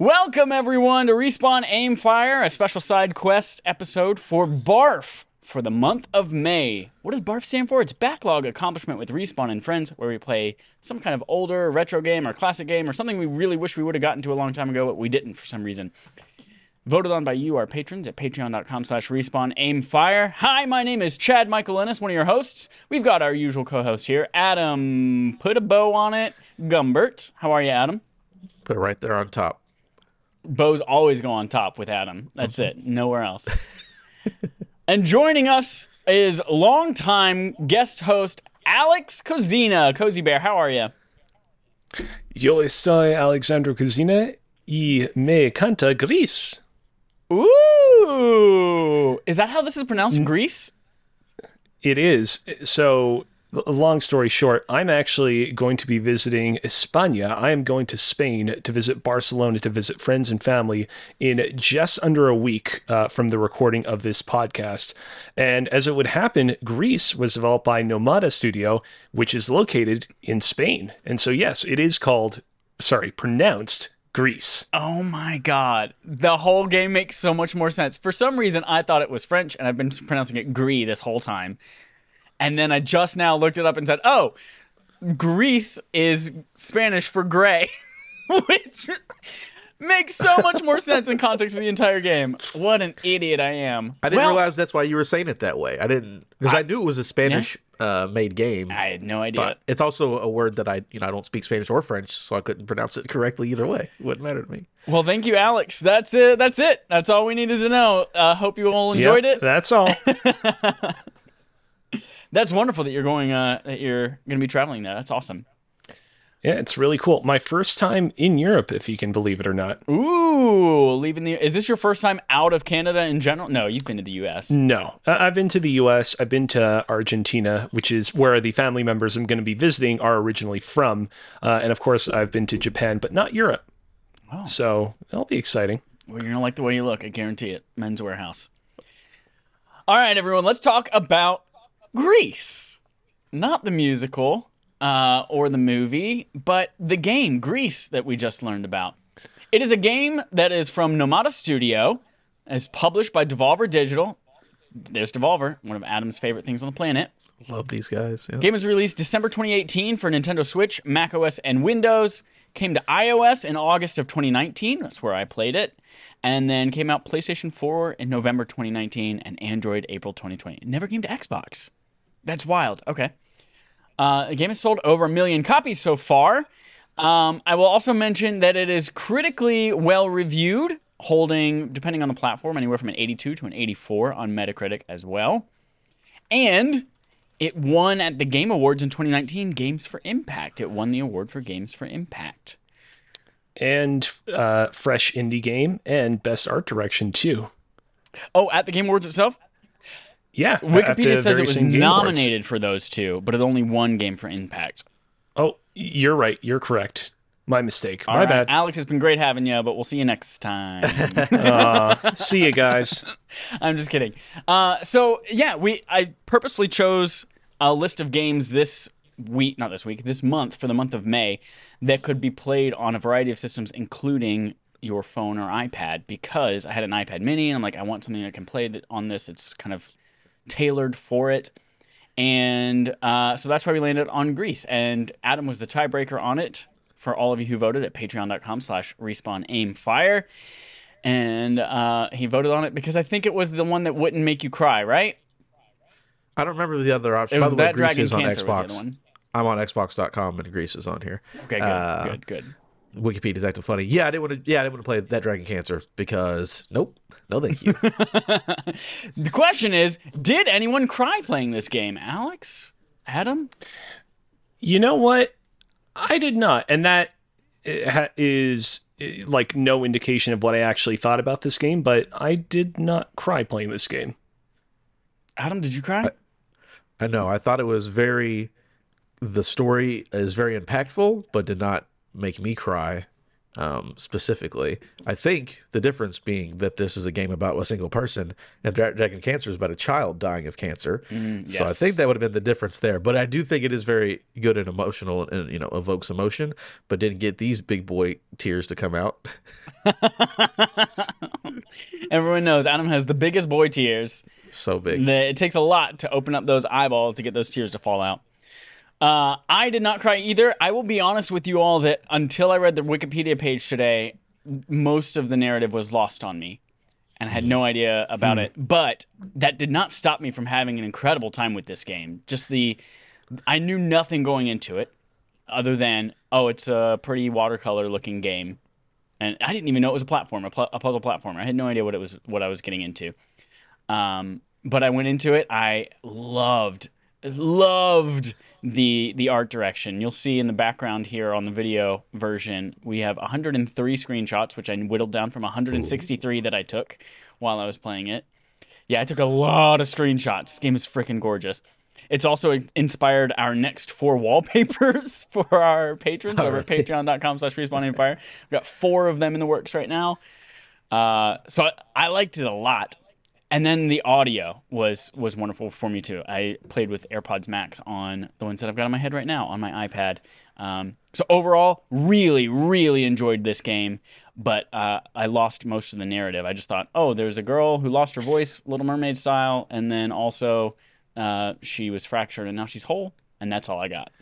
Welcome, everyone, to Respawn Aim Fire, a special side quest episode for BARF for the month of May. What does BARF stand for? It's Backlog Accomplishment with Respawn and Friends, where we play some kind of older retro game or classic game or something we really wish we would have gotten to a long time ago, but we didn't for some reason. Voted on by you, our patrons, at patreon.com slash respawn. Hi, my name is Chad Michael Ennis, one of your hosts. We've got our usual co host here, Adam, put a bow on it, Gumbert. How are you, Adam? Put it right there on top. Bows always go on top with Adam. That's mm-hmm. it. Nowhere else. and joining us is longtime guest host Alex Kozina. Cozy Bear, how are you? Yo estoy Alexandro Kozina y me canta gris. Ooh. Is that how this is pronounced? Mm. Gris? It is. So, l- long story short, I'm actually going to be visiting España. I am going to Spain to visit Barcelona to visit friends and family in just under a week uh, from the recording of this podcast. And as it would happen, Gris was developed by Nomada Studio, which is located in Spain. And so, yes, it is called, sorry, pronounced Gris. Oh my god. The whole game makes so much more sense. For some reason, I thought it was French, and I've been pronouncing it Gris this whole time. And then I just now looked it up and said, oh, Gris is Spanish for gray, which makes so much more sense in context of the entire game. What an idiot I am. I didn't Well, realize that's why you were saying it that way. I didn't because I, knew it was a Spanish uh, made game. I had no idea. but it's also a word that I you know I don't speak Spanish or French, so I couldn't pronounce it correctly either way. It wouldn't matter to me. Well, thank you, Alex. That's it. That's it. That's all we needed to know. Uh, hope you all enjoyed Yep, it. That's all. That's wonderful that you're going. Uh, that you're going to be traveling there. That's awesome. Yeah, it's really cool. My first time in Europe, if you can believe it or not. Ooh, leaving the. Is this your first time out of Canada in general? No, you've been to the U.S. No, I've been to the U.S. I've been to Argentina, which is where the family members I'm going to be visiting are originally from, uh, and of course I've been to Japan, but not Europe. Oh. So that'll be exciting. Well, you're gonna like the way you look. I guarantee it. Men's Wearhouse. All right, everyone. Let's talk about Grease, not the musical uh, or the movie, but the game Gris, that we just learned about. It is a game that is from Nomada Studio, is published by Devolver Digital. There's Devolver, one of Adam's favorite things on the planet. Love these guys. Yeah. Game was released December 2018 for Nintendo Switch, Mac OS, and Windows. Came to iOS in August of 2019. That's where I played it. And then came out PlayStation 4 in November 2019 and Android April 2020. It never came to Xbox. That's wild. Okay. Uh, the game has sold over a million copies so far. Um, I will also mention that it is critically well reviewed, holding, depending on the platform, anywhere from an 82 to an 84 on Metacritic as well. And it won at the Game Awards in 2019 Games for Impact. It won the award for Games for Impact. And uh, fresh indie game and best art direction too. Oh, at the Game Awards itself? Yeah, Wikipedia says it was same Game Awards. nominated for those two, but it only won Game for Impact. Oh, you're right. You're correct. My mistake. All My right, bad. Alex, it's been great having you, but we'll see you next time. Uh, see you guys. I'm just kidding. Uh, so yeah, we I purposefully chose a list of games this week, not this week, this month for the month of May that could be played on a variety of systems, including your phone or iPad, because I had an iPad Mini and I'm like, I want something I can play that on this. It's kind of tailored for it. And uh, so that's why we landed on Gris. And Adam was the tiebreaker on it for all of you who voted at patreon.com slash respawn aim fire. And uh, he voted on it because I think it was the one that wouldn't make you cry, right? I don't remember the other option. It By was the way, that Grease Dragon is on Cancer was the other Xbox. one. I'm on Xbox.com and Gris is on here. Okay, good, Uh, good, good. Wikipedia's acting funny. Yeah, I didn't want to. Yeah, I didn't want to play that Dragon Cancer because nope, no, thank you. The question is, did anyone cry playing this game? Alex? Adam? You know what? I did not, and that ha- is uh, like no indication of what I actually thought about this game. But I did not cry playing this game. Adam, did you cry? I know. I thought it was very. The story is very impactful, but did not make me cry. um, specifically. I think the difference being that this is a game about a single person, and Dragon Cancer is about a child dying of cancer. So I Mm, think that would have been the difference there. But I do think it is very good and emotional, and you know evokes emotion. But didn't get these big boy tears to come out. Everyone knows Adam has the biggest boy tears. so big. It takes a lot to open up those eyeballs to get those tears to fall out. Uh, I did not cry either. I will be honest with you all that until I read the Wikipedia page today, most of the narrative was lost on me and I had no idea about it. But that did not stop me from having an incredible time with this game. Just the, I knew nothing going into it other than, oh, it's a pretty watercolor looking game. And I didn't even know it was a platform, a, pl- a puzzle platformer. I had no idea what it was, what I was getting into. Um, but I went into it. I loved, loved the the art direction. You'll see in the background here on the video version, we have 103 screenshots, which I whittled down from 163 that I took while I was playing it. Yeah, I took a lot of screenshots. This game is freaking gorgeous. It's also inspired our next four wallpapers for our patrons over at patreon.com slash respawn aim fire. We've got four of them in the works right now. Uh, so I, I liked it a lot. And then the audio was was wonderful for me too. I played with AirPods Max on the ones that I've got on my head right now on my iPad. Um, so overall, really, really enjoyed this game. But uh, I lost most of the narrative. I just thought, oh, there's a girl who lost her voice, Little Mermaid style, and then also uh, she was fractured and now she's whole, and that's all I got.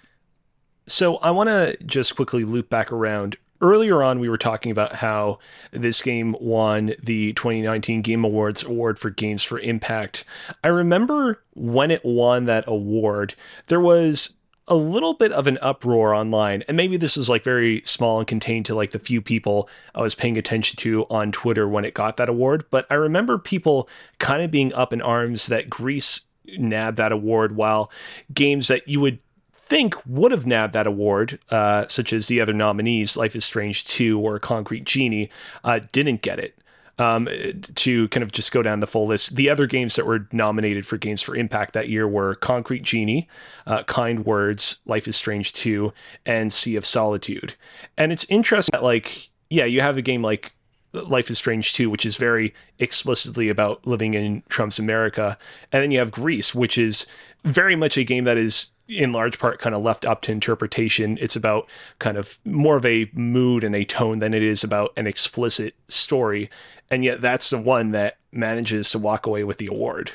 So I want to just quickly loop back around. Earlier on, we were talking about how this game won the 2019 Game Awards award for Games for Impact. I remember when it won that award, there was a little bit of an uproar online, and maybe this is like very small and contained to like the few people I was paying attention to on Twitter when it got that award. But I remember people kind of being up in arms that Gris nabbed that award while games that you would think would have nabbed that award, uh, such as the other nominees, Life is Strange 2 or Concrete Genie, uh, didn't get it. Um, to kind of just go down the full list, the other games that were nominated for Games for Impact that year were Concrete Genie, uh, Kind Words, Life is Strange 2, and Sea of Solitude. And it's interesting that, like, yeah, you have a game like Life is Strange 2, which is very explicitly about living in Trump's America. And then you have Gris, which is very much a game that is in large part kind of left up to interpretation. It's about kind of more of a mood and a tone than it is about an explicit story. And yet that's the one that manages to walk away with the award.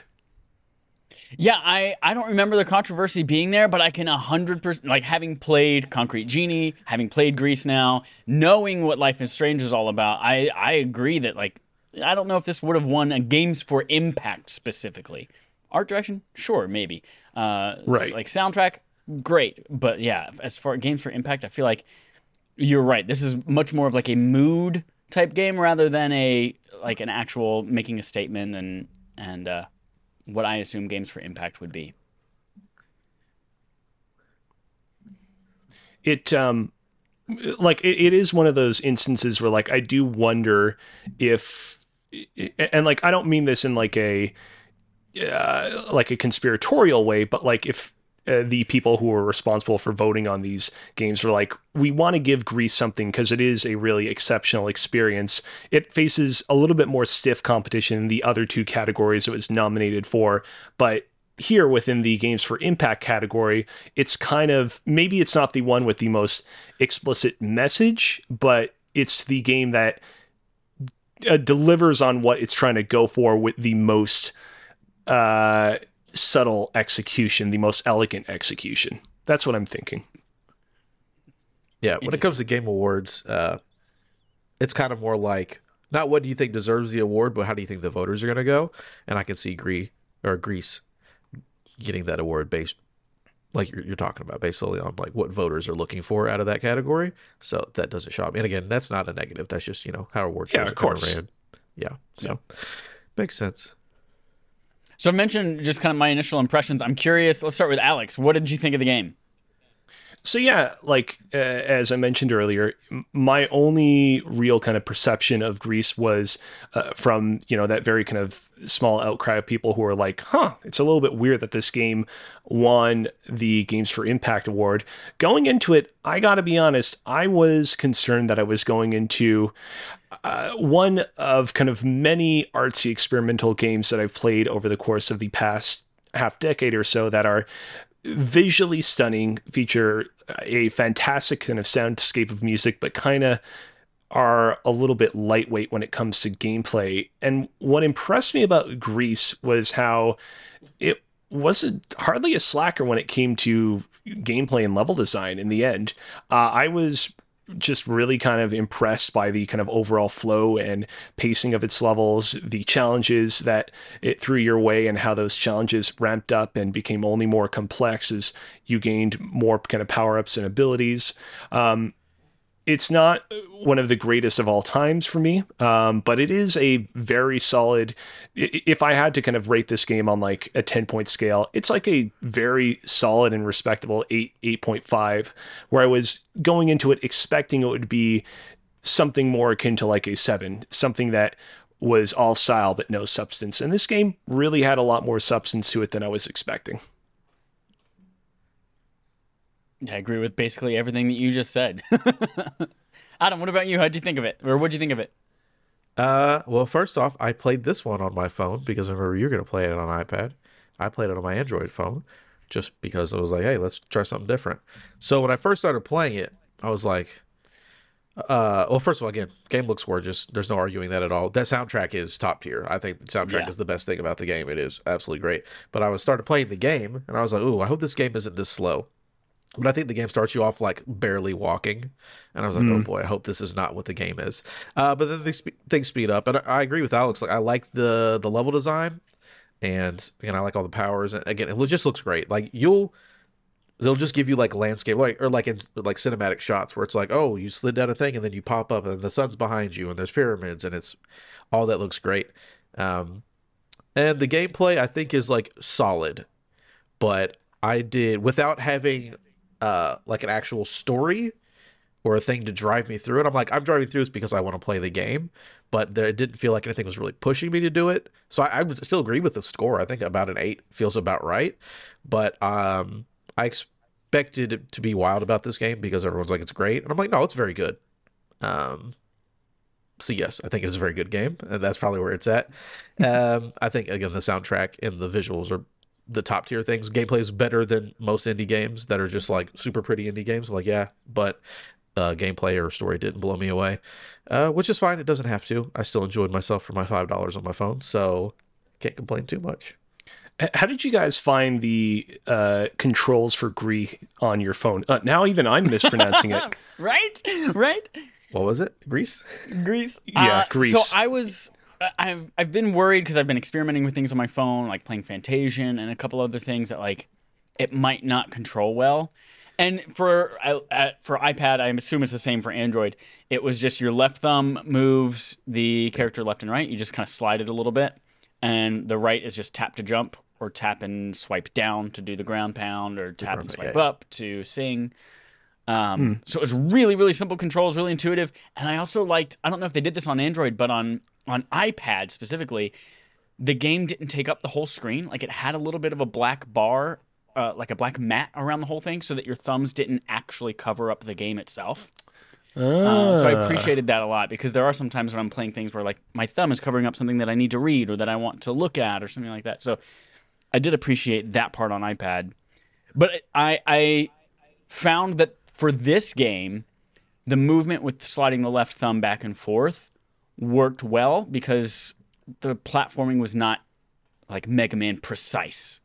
Yeah, I, I don't remember the controversy being there, but I can 100%, like having played Concrete Genie, having played Gris now, knowing what Life is Strange is all about, I, I agree that, like, I don't know if this would have won a Games for Impact specifically. Art direction, sure, maybe. Uh, Right. Like soundtrack, great. But yeah, as far Games for Impact, I feel like you're right. This is much more of like a mood type game rather than a like an actual making a statement and and uh, what I assume Games for Impact would be. it um like it, it is one of those instances where like i do wonder if and like i don't mean this in like a uh, like a conspiratorial way but like if uh, the people who are responsible for voting on these games are like we want to give gris something because it is a really exceptional experience. It faces a little bit more stiff competition in the other two categories it was nominated for but here within the games for impact category it's kind of maybe it's not the one with the most explicit message but it's the game that uh, delivers on what it's trying to go for with the most uh, subtle execution the most elegant execution that's what i'm thinking Yeah, when it comes to game awards, uh, it's kind of more like not what do you think deserves the award, but how do you think the voters are going to go? And I can see Greece or Greece getting that award based, like you're, you're talking about, based solely on like what voters are looking for out of that category. So that doesn't shock me. And again, that's not a negative. That's just you know how awards Yeah, shows of are kinda course. ran. Yeah, so makes sense. So I mentioned just kind of my initial impressions. I'm curious. Let's start with Alex. What did you think of the game? So yeah, like uh, as I mentioned earlier, my only real kind of perception of Gris was uh, from you know that very kind of small outcry of people who are like, "Huh, it's a little bit weird that this game won the Games for Impact award." Going into it, I got to be honest, I was concerned that I was going into uh, one of kind of many artsy experimental games that I've played over the course of the past half decade or so that are visually stunning, feature a fantastic kind of soundscape of music, but kind of are a little bit lightweight when it comes to gameplay. And what impressed me about Gris was how it wasn't hardly a slacker when it came to gameplay and level design in the end. Uh, I was just really kind of impressed by the kind of overall flow and pacing of its levels, the challenges that it threw your way, and how those challenges ramped up and became only more complex as you gained more kind of power ups and abilities. Um, it's not one of the greatest of all times for me, um, but it is a very solid. If I had to kind of rate this game on like a 10 point scale, it's like a very solid and respectable 8, 8.5, where I was going into it expecting it would be something more akin to like a 7, something that was all style but no substance. And this game really had a lot more substance to it than I was expecting. I agree with basically everything that you just said. Adam, what about you? How'd you think of it? Or what'd you think of it? Uh, well, first off, I played this one on my phone because I remember you're going to play it on iPad. I played it on my Android phone just because I was like, hey, let's try something different. So when I first started playing it, I was like, uh, well, first of all, again, game looks gorgeous. There's no arguing that at all. That soundtrack is top tier. I think the soundtrack yeah. is the best thing about the game. It is absolutely great. But I was started playing the game, and I was like, ooh, I hope this game isn't this slow. But I think the game starts you off like barely walking, and I was like, mm. "Oh boy, I hope this is not what the game is." Uh, but then these things speed up, and I, I, agree with Alex. Like, I like the the level design, and again, I like all the powers. And again, it just looks great. Like you'll, they'll just give you like landscape, like or like in like cinematic shots where it's like, oh, you slid down a thing, and then you pop up, and the sun's behind you, and there's pyramids, and it's all that looks great. Um, and the gameplay I think is like solid, but I did without having uh, like an actual story or a thing to drive me through it. I'm like, I'm driving through this because I want to play the game, but there it didn't feel like anything was really pushing me to do it. So I, I would still agree with the score. I think about an eight feels about right, but um, I expected to be wild about this game because everyone's like it's great, and I'm like, no, it's very good. Um, so yes, I think it's a very good game, and that's probably where it's at. um, I think again the soundtrack and the visuals are the top tier things. Gameplay is better than most indie games that are just like super pretty indie games. I'm like, yeah, but uh, gameplay or story didn't blow me away, uh, which is fine. It doesn't have to. I still enjoyed myself for my five dollars on my phone, so can't complain too much. How did you guys find the uh, controls for Gris on your phone? Uh, now even I'm mispronouncing it. right, right. What was it? Greece. Greece. Yeah, uh, Greece. So I was I've I've been worried because I've been experimenting with things on my phone, like playing Fantasian and a couple other things that like it might not control well. And for uh, for iPad, I assume it's the same for Android. It was just your left thumb moves the character left and right. You just kind of slide it a little bit, and the right is just tap to jump or tap and swipe down to do the ground pound or tap and swipe up to sing. Um, hmm. So it was really, really simple controls, really intuitive. And I also liked, I don't know if they did this on Android, but on on iPad specifically, the game didn't take up the whole screen. Like it had a little bit of a black bar, uh, like a black mat around the whole thing, so that your thumbs didn't actually cover up the game itself. Uh, so I ah. appreciated that a lot because there are some times when I'm playing things where like my thumb is covering up something that I need to read or that I want to look at or something like that. So I did appreciate that part on iPad, but I I found that for this game, the movement with sliding the left thumb back and forth worked well because the platforming was not like Mega Man precise.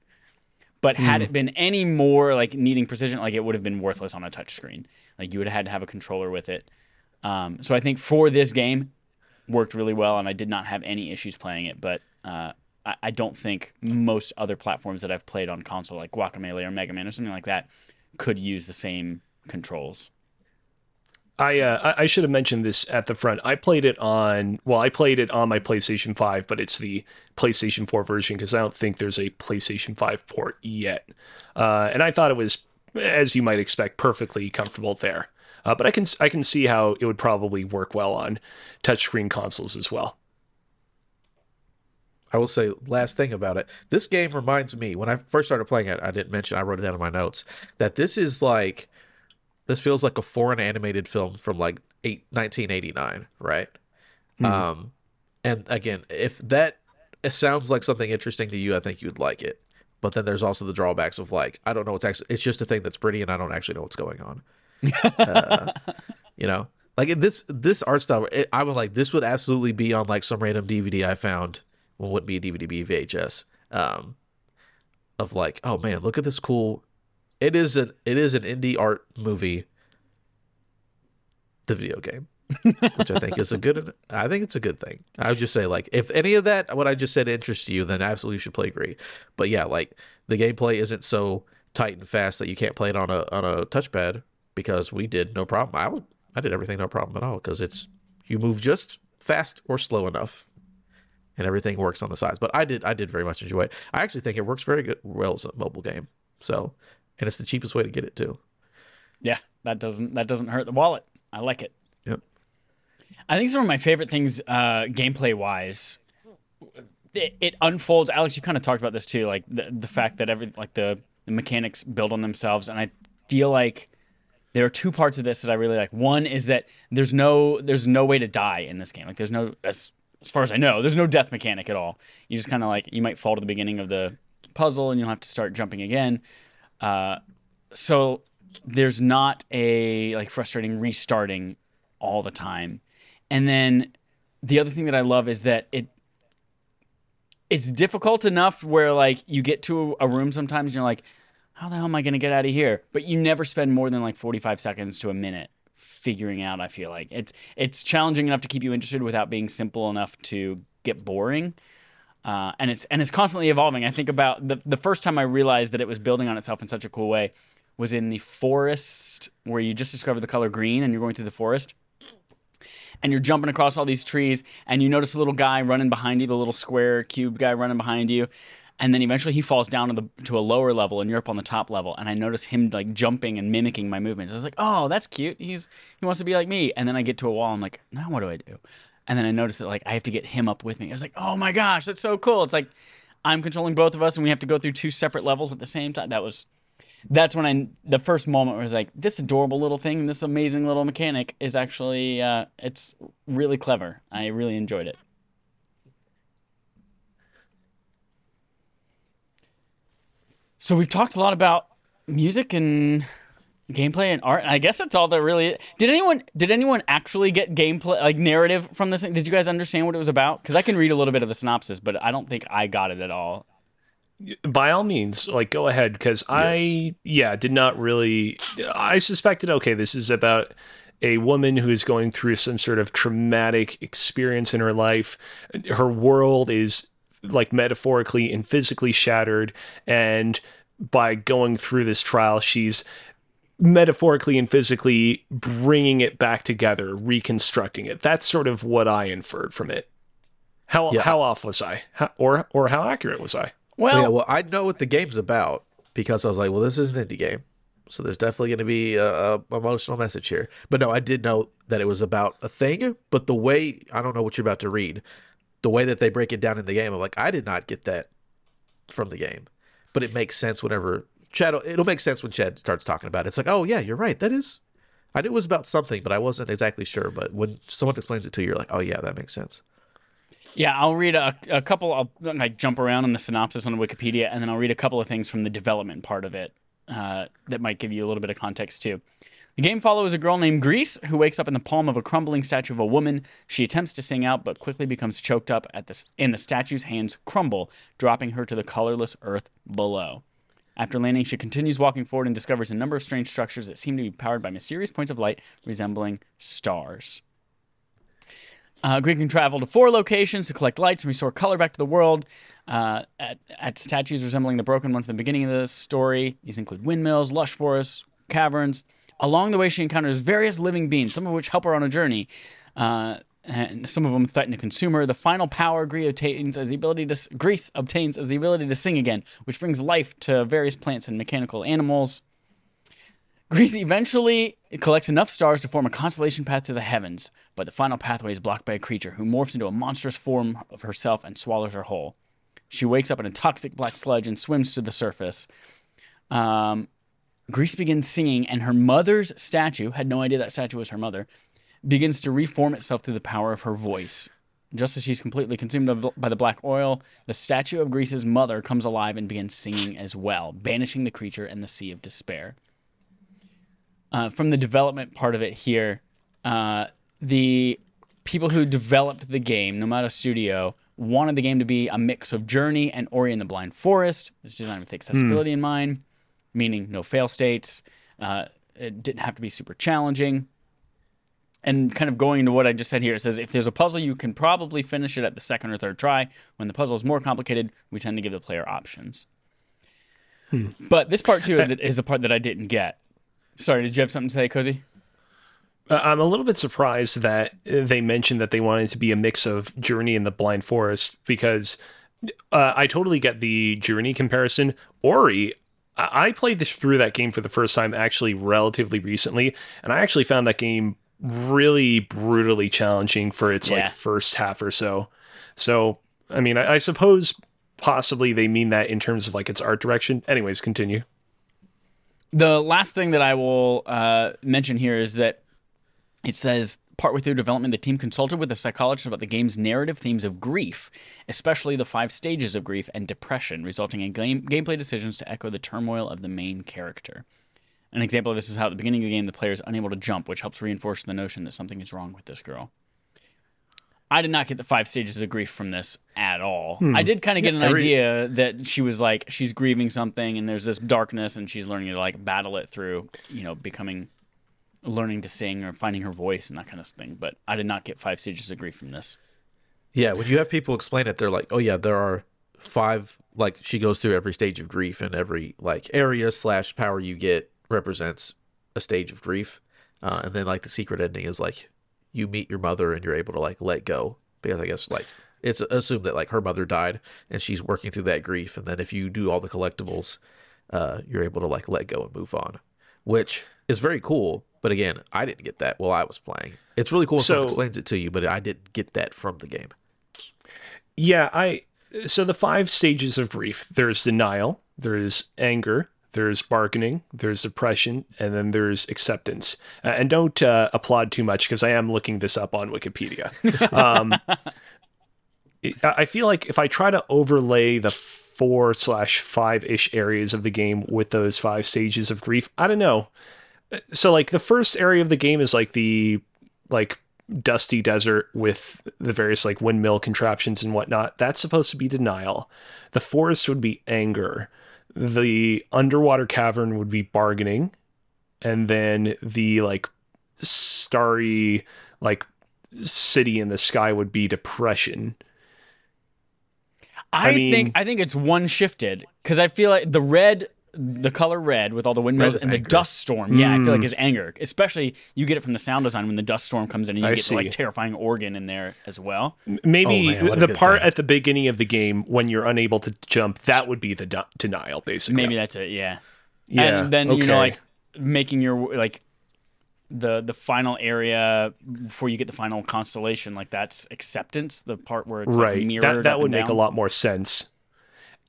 But had mm. it been any more like needing precision, like it would have been worthless on a touchscreen. Like you would have had to have a controller with it. Um, so I think for this game, worked really well, and I did not have any issues playing it. But uh, I, I, don't think most other platforms that I've played on console, like Guacamelee or Mega Man or something like that, could use the same controls. I uh, I should have mentioned this at the front. I played it on well, I played it on my PlayStation 5, but it's the PlayStation 4 version because I don't think there's a PlayStation 5 port yet. Uh, and I thought it was as you might expect, perfectly comfortable there. Uh, but I can I can see how it would probably work well on touchscreen consoles as well. I will say last thing about it. This game reminds me when I first started playing it. I didn't mention. I wrote it down in my notes that this is like this feels like a foreign animated film from like eight, 1989, right? Mm-hmm. Um, and again, if that it sounds like something interesting to you, I think you'd like it. But then there's also the drawbacks of like I don't know what's actually. It's just a thing that's pretty, and I don't actually know what's going on. uh, you know, like this this art style. It, I was like, this would absolutely be on like some random DVD I found. Well, wouldn't be a DVD, be VHS. Um, of like, oh man, look at this cool. It is an it is an indie art movie. The video game, which I think is a good. I think it's a good thing. I would just say like, if any of that what I just said interests you, then absolutely you should play Gris. But yeah, like the gameplay isn't so tight and fast that you can't play it on a on a touchpad because we did no problem. I would, I did everything no problem at all because it's you move just fast or slow enough, and everything works on the sides. But I did I did very much enjoy it. I actually think it works very good well as a mobile game. So, and it's the cheapest way to get it too. Yeah, that doesn't that doesn't hurt the wallet. I like it. Yep. I think some of my favorite things, uh, gameplay wise, it, it, unfolds. Alex, you kind of talked about this too, like the the fact that every like the the mechanics build on themselves, and I feel like there are two parts of this that I really like. One is that there's no there's no way to die in this game. Like there's no as as far as I know, there's no death mechanic at all. You just kind of like you might fall to the beginning of the puzzle and you'll have to start jumping again. Uh, so there's not a like frustrating restarting all the time. And then the other thing that I love is that it it's difficult enough where like you get to a room sometimes and you're like how the hell am I going to get out of here? But you never spend more than like 45 seconds to a minute figuring out, I feel like. It's it's challenging enough to keep you interested without being simple enough to get boring. Uh, and it's and it's constantly evolving. I think about the the first time I realized that it was building on itself in such a cool way was in the forest where you just discovered the color green and you're going through the forest and you're jumping across all these trees and you notice a little guy running behind you, the little square cube guy running behind you, and then eventually he falls down to the to a lower level and you're up on the top level. And i notice him like jumping and mimicking my movements. I was like oh that's cute. He's he wants to be like me. And then i get to a wall i'm like now what do i do and then i noticed that like i have to get him up with me i was like oh my gosh that's so cool it's like i'm controlling both of us and we have to go through two separate levels at the same time that was that's when I the first moment was like this adorable little thing, this amazing little mechanic is actually uh, it's really clever. I really enjoyed it. So we've talked a lot about music and gameplay and art. I guess that's all that really. Did anyone did anyone actually get gameplay like narrative from this? Did you guys understand what it was about? Because I can read a little bit of the synopsis, but I don't think I got it at all. By all means, like go ahead because yes. I yeah did not really. I suspected okay, this is about a woman who is going through some sort of traumatic experience in her life. Her world is like metaphorically and physically shattered and by going through this trial she's metaphorically and physically bringing it back together reconstructing it. That's sort of what i inferred from it. How yeah. how off was i? How, or or how accurate was i? Well yeah well i know what the game's about because i was like well this is an indie game. So there's definitely going to be a, a, emotional message here. But no i did know that it was about a thing but the way i don't know what you're about to read the way that they break it down in the game, I'm like, I did not get that from the game, but it makes sense whenever Chad. It'll make sense when Chad starts talking about it. It's like, oh yeah, you're right. That is. I knew it was about something, but I wasn't exactly sure. But when someone explains it to you, you're like, oh yeah, that makes sense. Yeah, I'll read a, a couple. I'll like jump around in the synopsis on Wikipedia, and then I'll read a couple of things from the development part of it uh, that might give you a little bit of context too. The game follows a girl named Gris who wakes up in the palm of a crumbling statue of a woman. She attempts to sing out, but quickly becomes choked up at the, in the statue's hands crumble, dropping her to the colorless earth below. After landing, she continues walking forward and discovers a number of strange structures that seem to be powered by mysterious points of light resembling stars. Uh, Green can travel to four locations to collect lights and restore color back to the world. Uh, at, at statues resembling the broken one from the beginning of the story, these include windmills, lush forests, caverns, Along the way, she encounters various living beings, some of which help her on a journey. Uh, and some of them threaten the consumer. The final power Gris obtains as the ability to obtains as the ability to sing again, which brings life to various plants and mechanical animals. Gris eventually collects enough stars to form a constellation path to the heavens, but the final pathway is blocked by a creature who morphs into a monstrous form of herself and swallows her whole. She wakes up in a toxic black sludge and swims to the surface. Um, Gris begins singing, and her mother's statue had no idea that statue was her mother begins to reform itself through the power of her voice. Just as she's completely consumed by the black oil, the statue of Gris's mother comes alive and begins singing as well, banishing the creature and the sea of despair. Uh, from the development part of it here, uh, the people who developed the game, Nomada Studio, wanted the game to be a mix of Journey and Ori and the Blind Forest. It's designed with accessibility mm. in mind, meaning no fail states. Uh, it didn't have to be super challenging. And kind of going to what I just said here, it says if there's a puzzle, you can probably finish it at the second or third try. When the puzzle is more complicated, we tend to give the player options. Hmm. But this part too is the part that I didn't get. Sorry, did you have something to say, Cozy? Uh, I'm a little bit surprised that they mentioned that they wanted to be a mix of Journey and the Blind Forest because uh, I totally get the Journey comparison. Ori, I played this through that game for the first time actually relatively recently, and I actually found that game really brutally challenging for its yeah. like first half or so. So, I mean, I, I suppose possibly they mean that in terms of like its art direction. Anyways, continue. The last thing that I will uh, mention here is that it says partway through development, the team consulted with a psychologist about the game's narrative themes of grief, especially the five stages of grief and depression, resulting in game- gameplay decisions to echo the turmoil of the main character. An example of this is how at the beginning of the game the player is unable to jump, which helps reinforce the notion that something is wrong with this girl. I did not get the five stages of grief from this at all. Hmm. I did kind of get an Every... idea that she was like she's grieving something and there's this darkness and she's learning to like battle it through, you know, becoming learning to sing or finding her voice and that kind of thing, but I did not get five stages of grief from this. Yeah, when you have people explain it, they're like, "Oh yeah, there are five like she goes through every stage of grief and every like area slash power you get represents a stage of grief, uh, and then like the secret ending is like you meet your mother and you're able to like let go because I guess like it's assumed that like her mother died and she's working through that grief, and then if you do all the collectibles, uh, you're able to like let go and move on, which is very cool. But again, I didn't get that while I was playing. It's really cool if so, someone explains it to you, but I didn't get that from the game. Yeah, I so the five stages of grief. There's denial, there's anger, there's bargaining, there's depression, and then there's acceptance. Uh, and don't uh, applaud too much because I am looking this up on Wikipedia. Um, I feel like if I try to overlay the four slash five ish areas of the game with those five stages of grief, I don't know. So like the first area of the game is like the like dusty desert with the various like windmill contraptions and whatnot. That's supposed to be denial. The forest would be anger the underwater cavern would be bargaining and then the like starry like city in the sky would be depression. I, I mean, think I think it's one shifted because I feel like the red the color red with all the windmills and anger. the dust storm. Yeah, mm. I feel like mm. is anger. Especially you get it from the sound design when the dust storm comes in and you I get like terrifying organ in there as well. Maybe oh, man, the part at the beginning of the game when you're unable to jump, that would be the de- denial, basically. Maybe that's it. Yeah. Yeah. And then okay. you know like making your like the the final area before you get the final constellation like that's acceptance the part where it's right like mirrored that, that would make a lot more sense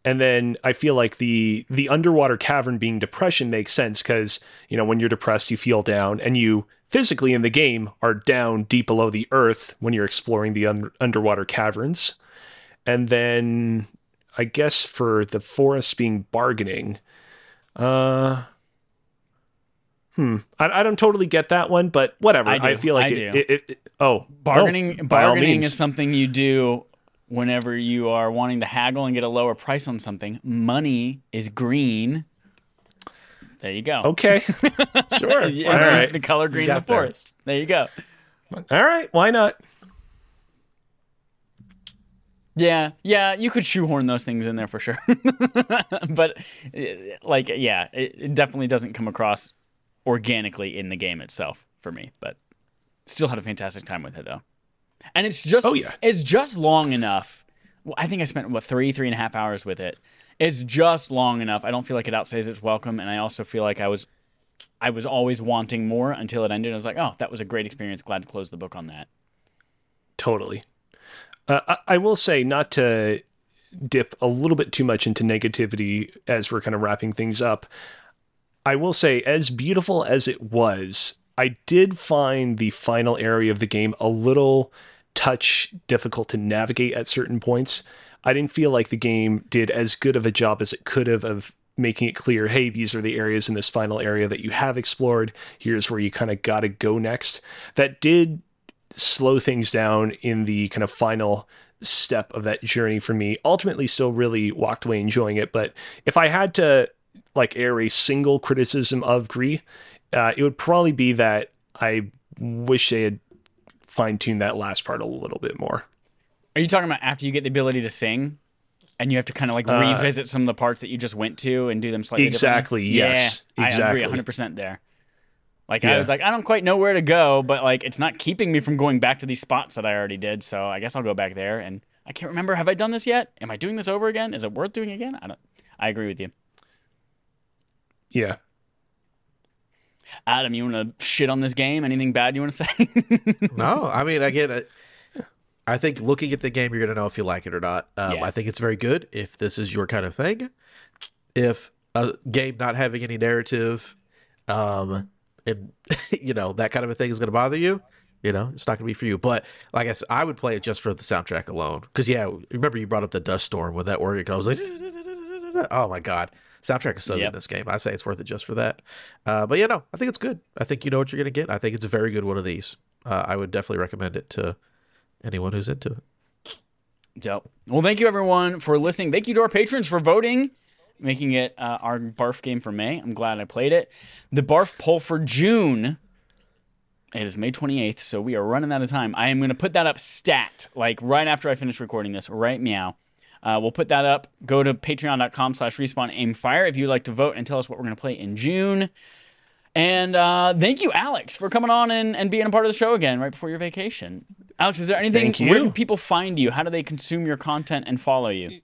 and then I feel like the the underwater cavern being depression makes sense because you know when you're depressed you feel down and you physically in the game are down deep below the earth when you're exploring the un- underwater caverns. And then I guess for the forest being bargaining, uh, Hmm. I, I, don't totally get that one, but whatever. I, I feel like I it, it, it, oh, bargaining. Oh, bargaining is something you do whenever you are wanting to haggle and get a lower price on something, money is green. There you go. Okay. sure. All right. The color green of the forest. There. there you go. All right. Why not? Yeah, yeah, you could shoehorn those things in there for sure. but uh, like yeah, it, definitely doesn't come across organically in the game itself for me, but still had a fantastic time with it though and it's just oh yeah, it's just long enough. Well, I think I spent what three three and a half hours with it. It's just long enough. I don't feel like it outstays its welcome, and I also feel like I was I was always wanting more until it ended. I was like, oh, that was a great experience. Glad to close the book on that. Totally. Uh, I, I will say, not to dip a little bit too much into negativity as we're kind of wrapping things up. I will say, as beautiful as it was, I did find the final area of the game a little touch difficult to navigate at certain points. I didn't feel like the game did as good of a job as it could have of making it clear hey, these are the areas in this final area that you have explored. Here's where you kind of got to go next. That did slow things down in the kind of final step of that journey for me. Ultimately, still really walked away enjoying it. But if I had to like air a single criticism of Gris, uh, it would probably be that I wish they had fine tune that last part a little bit more. Are you talking about after you get the ability to sing? And you have to kind of like uh, revisit some of the parts that you just went to and do them slightly exactly. Yes, yeah, exactly. I agree 100% there. Like yeah. I was like, I don't quite know where to go, but like it's not keeping me from going back to these spots that I already did. So I guess I'll go back there. And I can't remember. Have I done this yet? Am I doing this over again? Is it worth doing again? I don't. I agree with you. Yeah. Adam, you want to shit on this game? Anything bad you want to say? no, I mean, again, I think looking at the game, you're going to know if you like it or not. Um, yeah. I think it's very good if this is your kind of thing. If a game not having any narrative, um, and you know that kind of a thing is going to bother you, you know, it's not going to be for you. But like I said, I would play it just for the soundtrack alone. Because yeah, remember you brought up the Dust Storm when that organ goes like, oh my god, soundtrack is so yep. good in this game. I say it's worth it just for that. Uh, but yeah, no, I think it's good. I think you know what you're going to get. I think it's a very good one of these. Uh, I would definitely recommend it to anyone who's into it. Dope. Well, thank you everyone for listening. Thank you to our patrons for voting, making it uh, our barf game for May. I'm glad I played it. The barf poll for June. It is May 28th, so we are running out of time. I am going to put that up stat, like right after I finish recording this, right meow. Uh, we'll put that up. Go to patreon.com slash respawn aim fire if you'd like to vote and tell us what we're going to play in June. And uh, thank you, Alex, for coming on and, and being a part of the show again right before your vacation. Alex, is there anything? Where can people find you? How do they consume your content and follow you?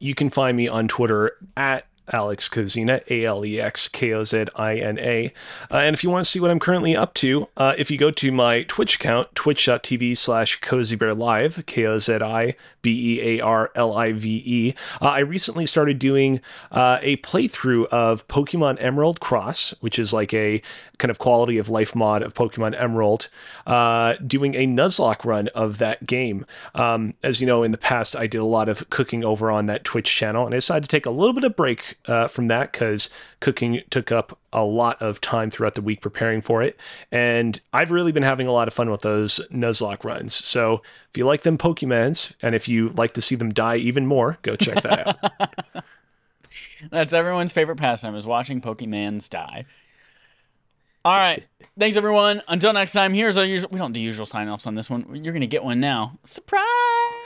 You can find me on Twitter at Alex Kozina, A L E X K O Z I N A. Uh, and if you want to see what I'm currently up to, uh, if you go to my Twitch account, twitch.tv slash Cozy Bear Live, K O Z I B E A R L I V E, uh, I recently started doing uh, a playthrough of Pokemon Emerald Cross, which is like a kind of quality of life mod of Pokemon Emerald, uh, doing a Nuzlocke run of that game. Um, as you know, in the past, I did a lot of cooking over on that Twitch channel, and I decided to take a little bit of break uh, from that because cooking took up a lot of time throughout the week preparing for it. And I've really been having a lot of fun with those Nuzlocke runs. So if you like them Pokemons, and if you like to see them die even more, go check that out. That's everyone's favorite pastime is watching Pokemans die. All right. Thanks, everyone. Until next time, here's our usual. We don't do usual sign offs on this one. You're going to get one now. Surprise!